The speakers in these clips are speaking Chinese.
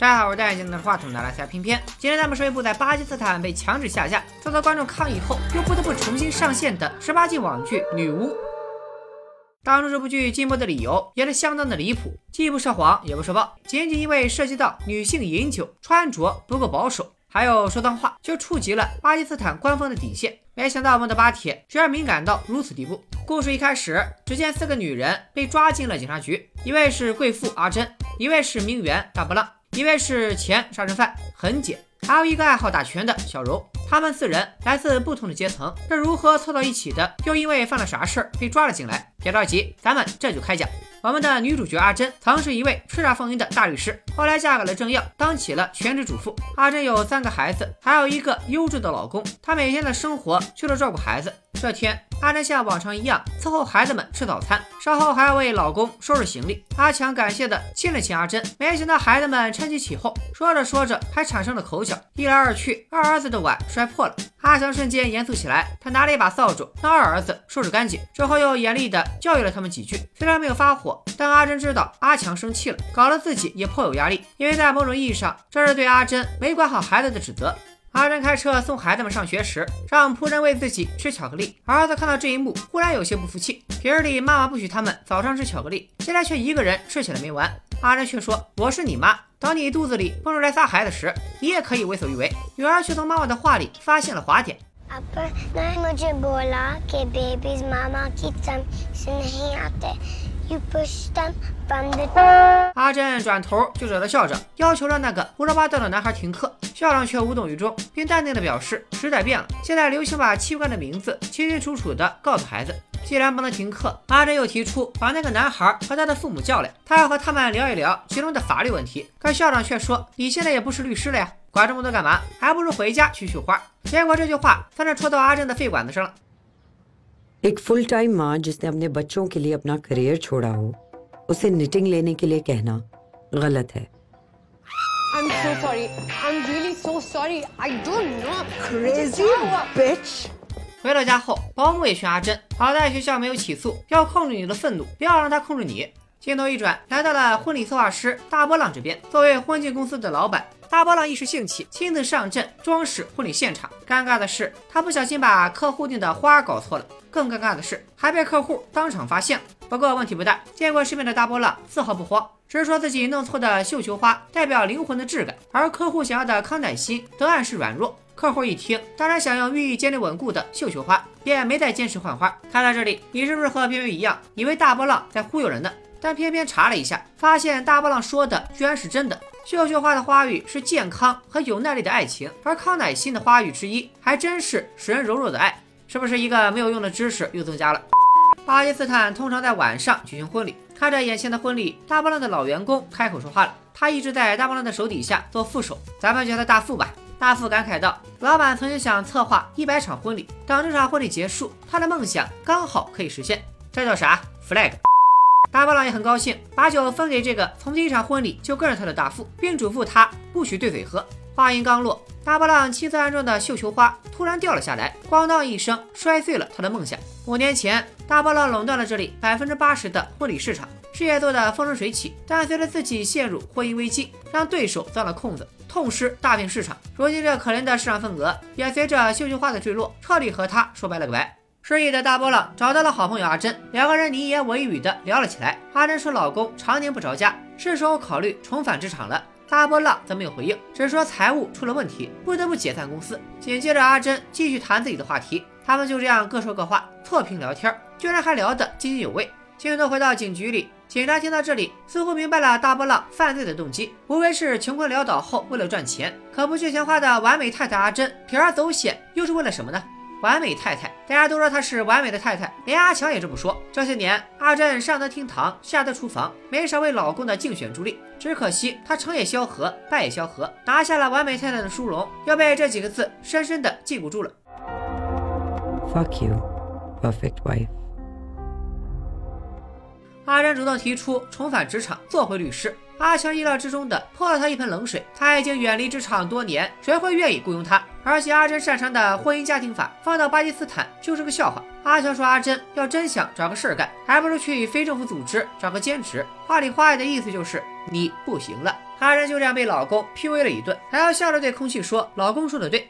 大家好，我是戴眼镜拿着话筒的拉塞偏偏。今天咱们说一部在巴基斯坦被强制下架，遭到观众抗议后又不得不重新上线的十八禁网剧《女巫》。当初这部剧禁播的理由也是相当的离谱，既不涉黄也不涉暴，仅仅因为涉及到女性饮酒、穿着不够保守，还有说脏话，就触及了巴基斯坦官方的底线。没想到我们的巴铁居然敏感到如此地步。故事一开始，只见四个女人被抓进了警察局，一位是贵妇阿珍，一位是名媛大波浪。一位是前杀人犯痕姐，还有一个爱好打拳的小柔。他们四人来自不同的阶层，是如何凑到一起的？又因为犯了啥事儿被抓了进来？别着急，咱们这就开讲。我们的女主角阿珍曾是一位叱咤风云的大律师，后来嫁给了政要，当起了全职主妇。阿珍有三个孩子，还有一个优质的老公。她每天的生活就是照顾孩子。这天，阿珍像往常一样伺候孩子们吃早餐，稍后还要为老公收拾行李。阿强感谢的亲了亲阿珍，没想到孩子们趁机起哄，说着说着还产生了口角，一来二去，二儿子的碗摔破了。阿强瞬间严肃起来，他拿了一把扫帚让二儿子收拾干净，之后又严厉的教育了他们几句。虽然没有发火，但阿珍知道阿强生气了，搞得自己也颇有压力，因为在某种意义上，这是对阿珍没管好孩子的指责。阿珍开车送孩子们上学时，让仆人喂自己吃巧克力。儿子看到这一幕，忽然有些不服气。平日里妈妈不许他们早上吃巧克力，现在却一个人吃起来没完。阿珍却说：“我是你妈，等你肚子里蹦出来仨孩子时，你也可以为所欲为。”女儿却从妈妈的话里发现了滑点。You put stop under 阿珍转头就找到校长，要求让那个胡说八道的男孩停课。校长却无动于衷，并淡定的表示：“时代变了，现在流行把器官的名字清清楚楚的告诉孩子。既然不能停课，阿珍又提出把那个男孩和他的父母叫来，他要和他们聊一聊其中的法律问题。可校长却说：‘你现在也不是律师了呀，管这么多干嘛？还不如回家去绣花。’结果这句话算是戳到阿珍的肺管子上了。” एक full time माँ जिसने अपने बच्चों के लिए अपना करियर छोड़ा हो उसे निटिंग लेने के लिए कहना गलत है I'm so sorry. I'm really so sorry. I don't know. Crazy bitch. 回到家后，保姆也劝阿珍，好在学校没有起诉，要控制你的愤怒，不要让他控制你。镜头一转，来到了婚礼策划师大波浪这边。作为婚庆公司的老板， 大波浪一时兴起，亲自上阵装饰婚礼现场。尴尬的是，他不小心把客户订的花搞错了。更尴尬的是，还被客户当场发现。不过问题不大，见过世面的大波浪丝毫不慌，只是说自己弄错的绣球花代表灵魂的质感，而客户想要的康乃馨则暗示软弱。客户一听，当然想要寓意坚定稳固的绣球花，便没再坚持换花。看到这里，你是不是和偏偏一样，以为大波浪在忽悠人呢？但偏偏查了一下，发现大波浪说的居然是真的。绣球花的花语是健康和有耐力的爱情，而康乃馨的花语之一还真是使人柔弱的爱。是不是一个没有用的知识又增加了？巴基斯坦通常在晚上举行婚礼。看着眼前的婚礼，大波浪的老员工开口说话了。他一直在大波浪的手底下做副手，咱们叫他大副吧。大副感慨道：“老板曾经想策划一百场婚礼，等这场婚礼结束，他的梦想刚好可以实现。这叫啥？flag。”大波浪也很高兴，把酒分给这个从第一场婚礼就跟着他的大副，并嘱咐他不许对嘴喝。话音刚落，大波浪亲自安装的绣球花突然掉了下来，咣当一声摔碎了他的梦想。五年前，大波浪垄断了这里百分之八十的婚礼市场，事业做得风生水起。但随着自己陷入婚姻危机，让对手钻了空子，痛失大片市场。如今这可怜的市场份额也随着绣球花的坠落，彻底和他说拜了个拜。失意的大波浪找到了好朋友阿珍，两个人你一言我一语的聊了起来。阿珍说，老公常年不着家，是时候考虑重返职场了。大波浪则没有回应，只说财务出了问题，不得不解散公司。紧接着，阿珍继续谈自己的话题，他们就这样各说各话，错屏聊天，居然还聊得津津有味。镜头回到警局里，警察听到这里，似乎明白了大波浪犯罪的动机，无非是穷困潦倒后为了赚钱。可不缺钱花的完美太太阿珍铤而走险，又是为了什么呢？完美太太，大家都说她是完美的太太，连阿强也这么说。这些年，阿珍上得厅堂，下得厨房，没少为老公的竞选助力。只可惜，她成也萧何，败也萧何，拿下了完美太太的殊荣，又被这几个字深深的禁锢住了。Fuck you, perfect wife。阿珍主动提出重返职场，做回律师。阿强意料之中的泼了他一盆冷水。他已经远离职场多年，谁会愿意雇佣他？而且阿珍擅长的婚姻家庭法放到巴基斯坦就是个笑话。阿强说：“阿珍要真想找个事儿干，还不如去非政府组织找个兼职。”话里话外的意思就是你不行了。阿珍就这样被老公 PUA 了一顿，还要笑着对空气说：“老公说的对。”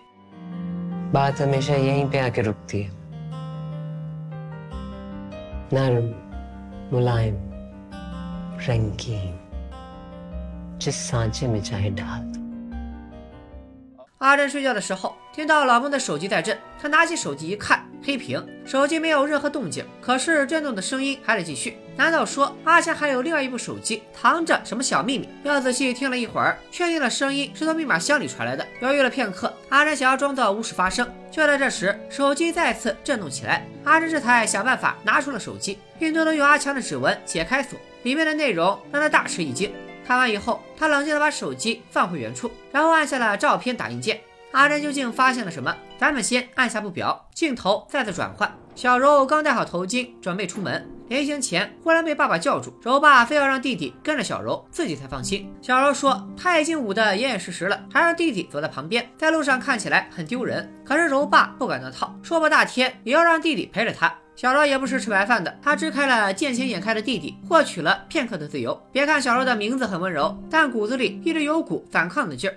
阿珍睡觉的时候，听到老公的手机在震，她拿起手机一看，黑屏，手机没有任何动静，可是震动的声音还在继续。难道说阿强还有另外一部手机，藏着什么小秘密？又仔细听了一会儿，确定了声音是从密码箱里传来的。犹豫了片刻，阿珍想要装作无事发生。就在这时，手机再次震动起来，阿珍这才想办法拿出了手机，并偷偷用阿强的指纹解开锁，里面的内容让他大吃一惊。看完以后，他冷静地把手机放回原处，然后按下了照片打印键。阿珍究竟发现了什么？咱们先按下不表，镜头再次转换。小柔刚戴好头巾，准备出门。临行前，忽然被爸爸叫住。柔爸非要让弟弟跟着小柔，自己才放心。小柔说他已经捂得严严实实了，还让弟弟走在旁边，在路上看起来很丢人。可是柔爸不敢那套，说破大天也要让弟弟陪着他。小罗也不是吃白饭的，他支开了见钱眼开的弟弟，获取了片刻的自由。别看小罗的名字很温柔，但骨子里一直有股反抗的劲儿。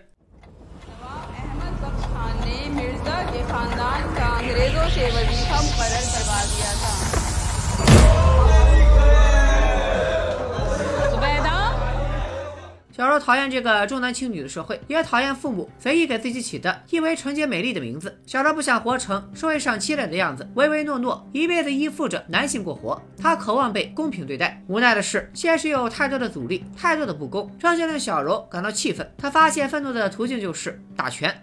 小柔讨厌这个重男轻女的社会，也讨厌父母随意给自己起的以为纯洁美丽的名字。小柔不想活成社会上期待的样子，唯唯诺诺，一辈子依附着男性过活。她渴望被公平对待，无奈的是，现实有太多的阻力，太多的不公，这就令小柔感到气愤。她发泄愤怒的途径就是打拳。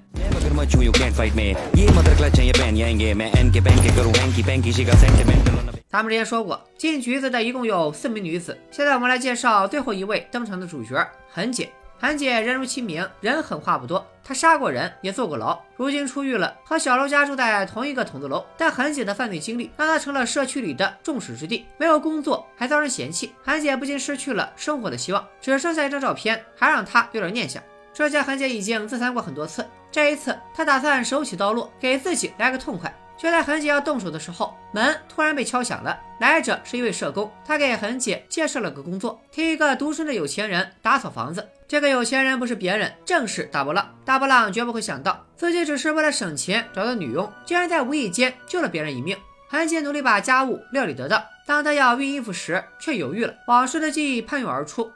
咱们之前说过，进局子的一共有四名女子。现在我们来介绍最后一位登场的主角——韩姐。韩姐人如其名，人狠话不多。她杀过人，也坐过牢，如今出狱了，和小楼家住在同一个筒子楼。但韩姐的犯罪经历让她成了社区里的众矢之的，没有工作还遭人嫌弃。韩姐不仅失去了生活的希望，只剩下一张照片，还让她有点念想。这下韩姐已经自残过很多次，这一次她打算手起刀落，给自己来个痛快。就在韩姐要动手的时候，门突然被敲响了。来者是一位社工，他给韩姐介绍了个工作，替一个独身的有钱人打扫房子。这个有钱人不是别人，正是大波浪。大波浪绝不会想到，自己只是为了省钱找的女佣，竟然在无意间救了别人一命。韩姐努力把家务料理得当，当她要熨衣服时，却犹豫了，往事的记忆喷涌而出。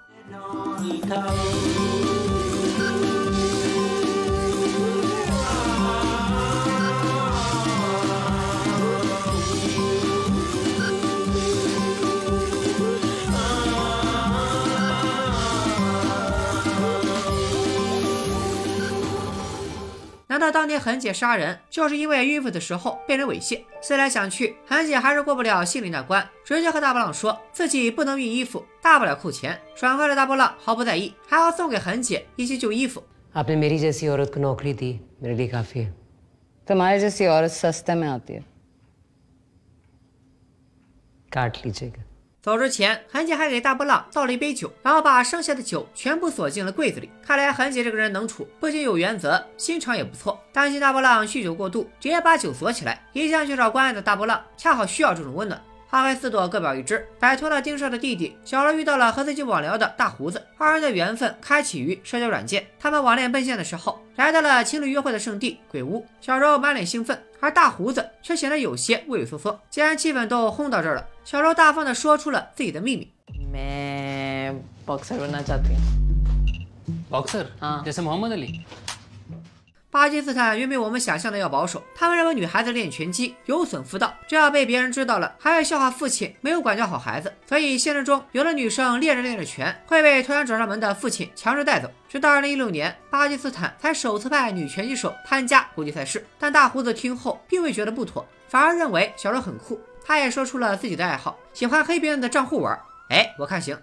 难道当年韩姐杀人就是因为孕妇的时候被人猥亵？思来想去，韩姐还是过不了心里那关，直接和大波浪说自己不能熨衣服，大不了扣钱。爽快的大波浪毫不在意，还要送给韩姐一些旧衣服。走之前韩姐还给大波浪倒了一杯酒然后把剩下的酒全部锁进了柜子里。看来韩姐这个人能处不仅有原则心肠也不错。担心大波浪酗酒过度直接把酒锁起来一向缺少关爱的大波浪恰好需要这种温暖。花开四朵，各表一枝。摆脱了盯梢的弟弟，小罗遇到了和自己网聊的大胡子，二人的缘分开启于社交软件。他们网恋奔现的时候，来到了情侣约会的圣地鬼屋。小柔满脸兴奋，而大胡子却显得有些畏畏缩缩。既然气氛都烘到这儿了，小柔大方地说出了自己的秘密。 मैं बॉक्सर बनना चाहती हूँ बॉक्सर हाँ। जैसे मोहम्मद अली 巴基斯坦远比我们想象的要保守，他们认为女孩子练拳击有损妇道，这要被别人知道了，还要笑话父亲没有管教好孩子。所以现实中，有的女生练着练着拳，会被突然找上门的父亲强制带走。直到2016年，巴基斯坦才首次派女拳击手参加国际赛事。但大胡子听后并未觉得不妥，反而认为小柔很酷。他也说出了自己的爱好，喜欢黑别人的账户玩。哎，我看行。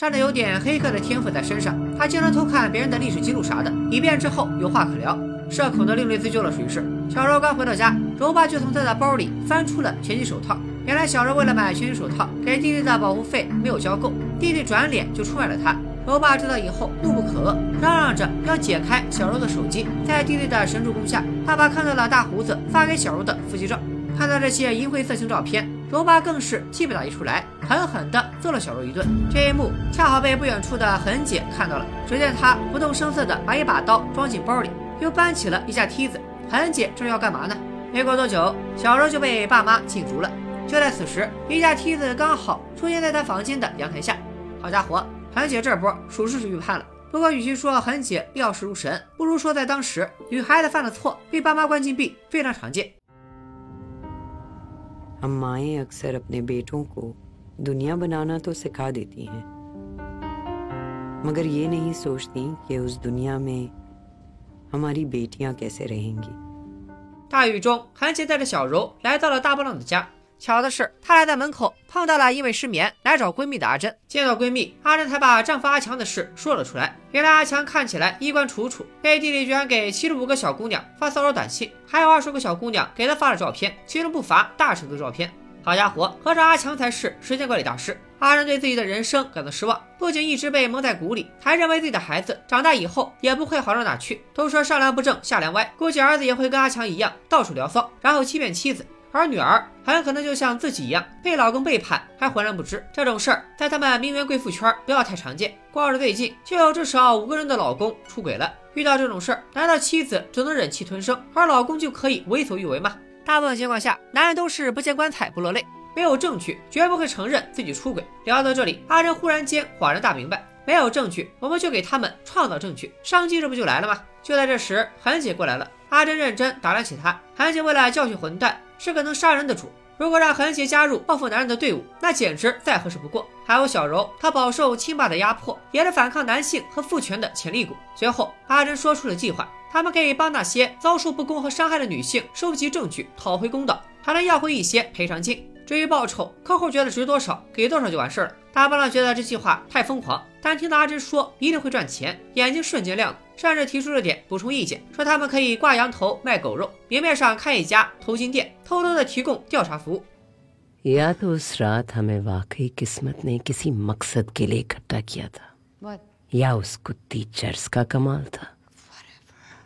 仗着有点黑客的天赋在身上，他经常偷看别人的历史记录啥的，以便之后有话可聊。社恐的另类自救了属于是？小柔刚回到家，柔爸就从他的包里翻出了拳击手套。原来小柔为了买拳击手套，给弟弟的保护费没有交够，弟弟转脸就出卖了他。柔爸知道以后怒不可遏，嚷嚷着要解开小柔的手机。在弟弟的神助攻下，爸爸看到了大胡子发给小柔的腹肌照。看到这些淫秽色情照片，柔爸更是气不打一处来，狠狠地揍了小柔一顿。这一幕恰好被不远处的痕姐看到了，只见她不动声色地把一把刀装进包里，又搬起了一架梯子。痕姐这是要干嘛呢？没过多久，小柔就被爸妈禁足了。就在此时，一架梯子刚好出现在她房间的阳台下。好家伙，痕姐这波属实是预判了。不过，与其说痕姐料事如神，不如说在当时，女孩子犯了错，被爸妈关禁闭非常常见。 हम माएं अक्सर अपने बेटों को दुनिया बनाना तो सिखा देती हैं मगर ये नहीं सोचती कि उस दुनिया में हमारी बेटियां कैसे रहेंगी 大雨中，韩姐带着小柔来到了大波浪的家。巧的是，她来在门口碰到了因为失眠来找闺蜜的阿珍。见到闺蜜，阿珍才把丈夫阿强的事说了出来。原来阿强看起来衣冠楚楚，背地里居然给七十五个小姑娘发骚扰短信，还有二十个小姑娘给他发了照片，其中不乏大尺度照片。好家伙，合着阿强才是时间管理大师。 阿仁对自己的人生感到失望，不仅一直被蒙在鼓里，还认为自己的孩子长大以后也不会好到哪去。都说上梁不正下梁歪，估计儿子也会跟阿强一样到处聊骚，然后欺骗妻子。而女儿很可能就像自己一样被老公背叛，还浑然不知。这种事儿在他们名媛贵妇圈不要太常见。光是最近就有至少五个人的老公出轨了。遇到这种事儿，难道妻子只能忍气吞声，而老公就可以为所欲为吗？大部分情况下，男人都是不见棺材不落泪，没有证据绝不会承认自己出轨。聊到这里，阿珍忽然间恍然大明白：没有证据，我们就给他们创造证据，商机这不就来了吗？就在这时，韩姐过来了。阿珍认真打量起她，韩姐为了教训混蛋，是个能杀人的主。如果让韩姐加入报复男人的队伍，那简直再合适不过。还有小柔，她饱受亲爸的压迫，也是反抗男性和父权的潜力股。随后，阿珍说出了计划，他们可以帮那些遭受不公和伤害的女性收集证据，讨回公道，还能要回一些赔偿金。至于报酬，客户觉得值多少，给多少就完事儿了。大波浪觉得这计划太疯狂，但听到阿珍说一定会赚钱，眼睛瞬间亮了，甚至提出了点补充意见，说他们可以挂羊头卖狗肉，明面上开一家头巾店，偷偷的提供调查服务。 या तो उस रात हमें वाकई किस्मत ने किसी मकसद के लिए इकट्ठा किया था What? या उस कुत्ती चर्च का कमाल था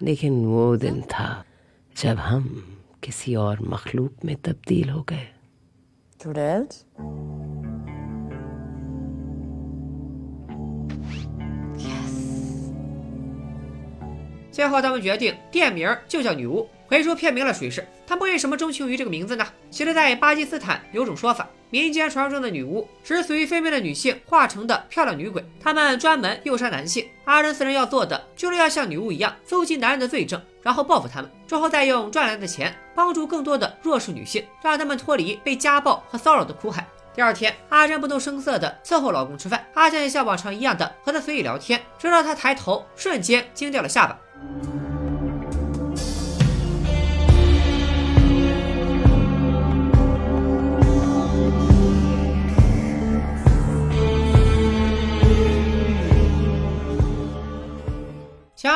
लेकिन वो दिन था जब हम किसी और मखलूक में तब्दील हो गए What else? 最后，他们决定店名就叫女巫。回说片名了谁是？他们为什么钟情于这个名字呢？其实，在巴基斯坦有种说法，民间传说中的女巫是死于非命的女性化成的漂亮女鬼，她们专门诱杀男性。阿仁四人要做的就是要像女巫一样搜集男人的罪证，然后报复他们，之后再用赚来的钱帮助更多的弱势女性，让他们脱离被家暴和骚扰的苦海。第二天，阿珍不动声色地伺候老公吃饭，阿强也像往常一样的和他随意聊天，直到他抬头，瞬间惊掉了下巴。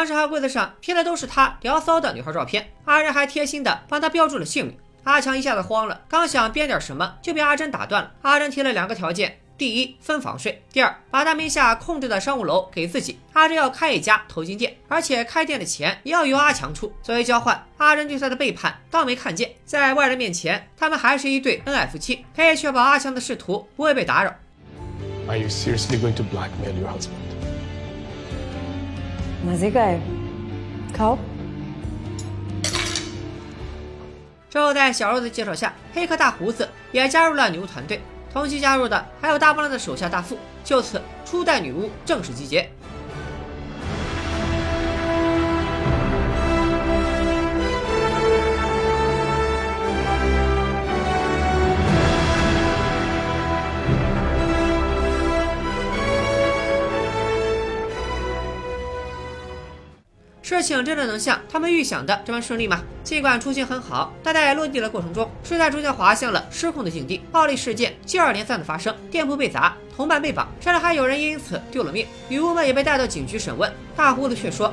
墙上和柜子上贴的都是他聊骚的女孩照片，阿珍还贴心的帮他标注了姓名。阿强一下子慌了，刚想编点什么，就被阿珍打断了。阿珍提了两个条件：第一，分房睡；第二，把他名下控制的商务楼给自己。阿珍要开一家头巾店，而且开店的钱也要由阿强出。作为交换，阿珍对他的背叛当没看见。在外人面前，他们还是一对恩爱夫妻，可以确保阿强的仕途不会被打扰。Are you seriously going to blackmail your husband? मजे का है खाओ 之后，在小柔的介绍下，黑客大胡子也加入了女巫团队。同期加入的还有大波浪的手下大副。就此，初代女巫正式集结。 事情真的能像他们预想的这般顺利吗？尽管出行很好，但在落地的过程中，实在逐渐滑向了失控的境地。暴力事件接二连三的发生，店铺被砸，同伴被绑，甚至还有人因此丢了命。女巫们也被带到警局审问。大胡子却说：“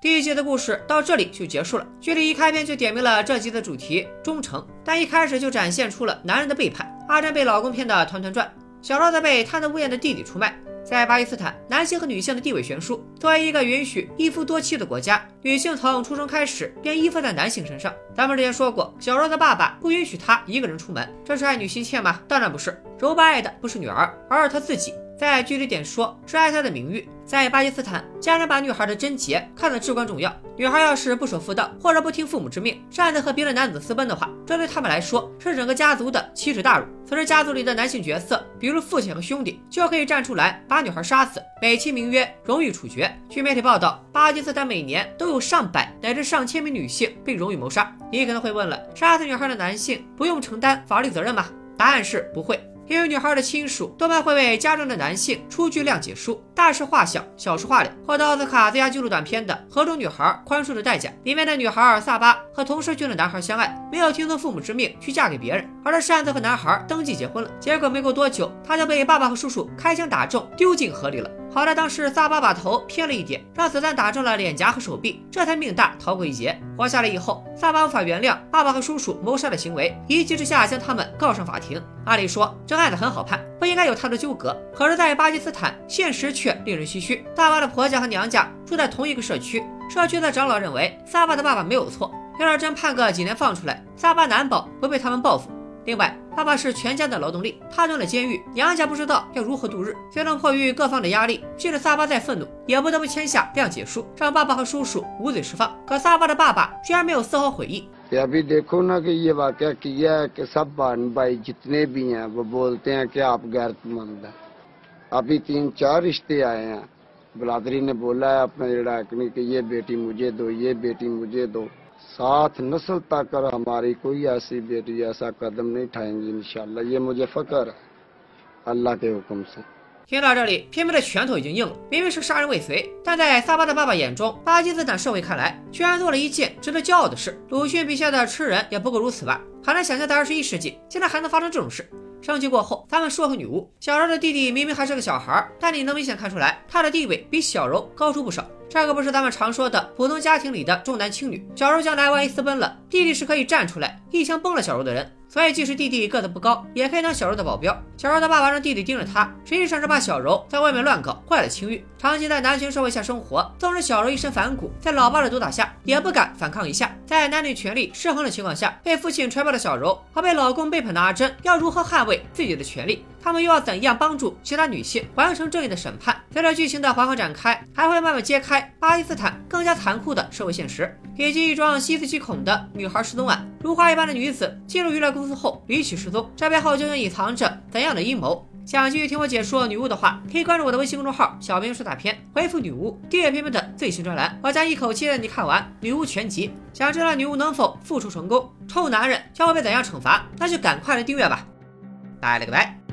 第一集的故事到这里就结束了。剧里一开篇就点明了这集的主题——忠诚，但一开始就展现出了男人的背叛。阿珍被老公骗得团团转，小赵在被贪得无厌的弟弟出卖。在巴基斯坦，男性和女性的地位悬殊。作为一个允许一夫多妻的国家，女性从出生开始便依附在男性身上。咱们之前说过，小赵的爸爸不允许她一个人出门，这是爱女心切吗？当然不是。柔爸爱的不是女儿，而是他自己。再具体点说，是爱她的名誉。在巴基斯坦，家人把女孩的贞洁看得至关重要。女孩要是不守妇道，或者不听父母之命，擅自和别的男子私奔的话，这对他们来说是整个家族的奇耻大辱。此时，家族里的男性角色，比如父亲和兄弟，就可以站出来把女孩杀死，美其名曰荣誉处决。据媒体报道，巴基斯坦每年都有上百乃至上千名女性被荣誉谋杀。你可能会问了，杀死女孩的男性不用承担法律责任吗？答案是不会。因为女孩的亲属多半会为家中的男性出具谅解书，大事化小，小事化了。获得奥斯卡最佳纪录短片的《何种女孩宽恕的代价》里面的女孩萨巴和同社区的男孩相爱，没有听从父母之命去嫁给别人，而是擅自和男孩登记结婚了。结果没过多久，她就被爸爸和叔叔开枪打中，丢进河里了。好在当时萨巴把头偏了一点，让子弹打中了脸颊和手臂，这才命大逃过一劫。活下来以后，萨巴无法原谅爸爸和叔叔谋杀的行为，一气之下将他们告上法庭。按理说这案子很好判，不应该有太多纠葛。可是，在巴基斯坦，现实却令人唏嘘。萨巴的婆家和娘家住在同一个社区，社区的长老认为萨巴的爸爸没有错，要是真判个几年放出来，萨巴难保不被他们报复。另外，爸爸是全家的劳动力，他蹲了监狱，娘家不知道要如何度日。虽然迫于各方的压力，即使萨巴再愤怒，也不得不签下谅解书，让爸爸和叔叔无罪释放。可萨巴的爸爸居然没有丝毫悔意。साथ नस्ल तक हमारी कोई ऐसी बेटी ऐसा कदम नहीं उठाएंगी इंशाल्लाह ये मुझे फकर है अल्लाह के हुक्म से 听到这里，偏偏的拳头已经硬了。明明是杀人未遂，但在萨巴的爸爸眼中，巴基斯坦社会看来，居然做了一件值得骄傲的事。鲁迅笔下的吃人也不过如此吧？很难想象在二十一世纪，竟然还能发生这种事。 生气过后，咱们说回女巫。小柔的弟弟明明还是个小孩，但你能明显看出来，他的地位比小柔高出不少。这可不是咱们常说的普通家庭里的重男轻女。小柔将来万一私奔了，弟弟是可以站出来一枪崩了小柔的人。所以，即使弟弟个子不高，也可以当小柔的保镖。小柔的爸爸让弟弟盯着他，实际上是怕小柔在外面乱搞，坏了清誉。长期在男权社会下生活，纵使小柔一身反骨，在老爸的毒打下，也不敢反抗一下。在男女权力失衡的情况下，被父亲踹爆的小柔和被老公背叛的阿珍，要如何捍卫自己的权利？他们又要怎样帮助其他女性完成正义的审判？随着剧情的缓缓展开，还会慢慢揭开巴基斯坦更加残酷的社会现实，以及一桩细思极恐的女孩失踪案。如花一般的女子进入娱乐公司后离奇失踪，这背后究竟隐藏着怎样的阴谋？想继续听我解说女巫的话，可以关注我的微信公众号“小兵说大片”，回复“女巫”订阅片片的最新专栏，我将一口气带你看完《女巫全集》。想知道女巫能否复仇成功，臭男人将会被怎样惩罚？那就赶快来订阅吧！拜了个拜。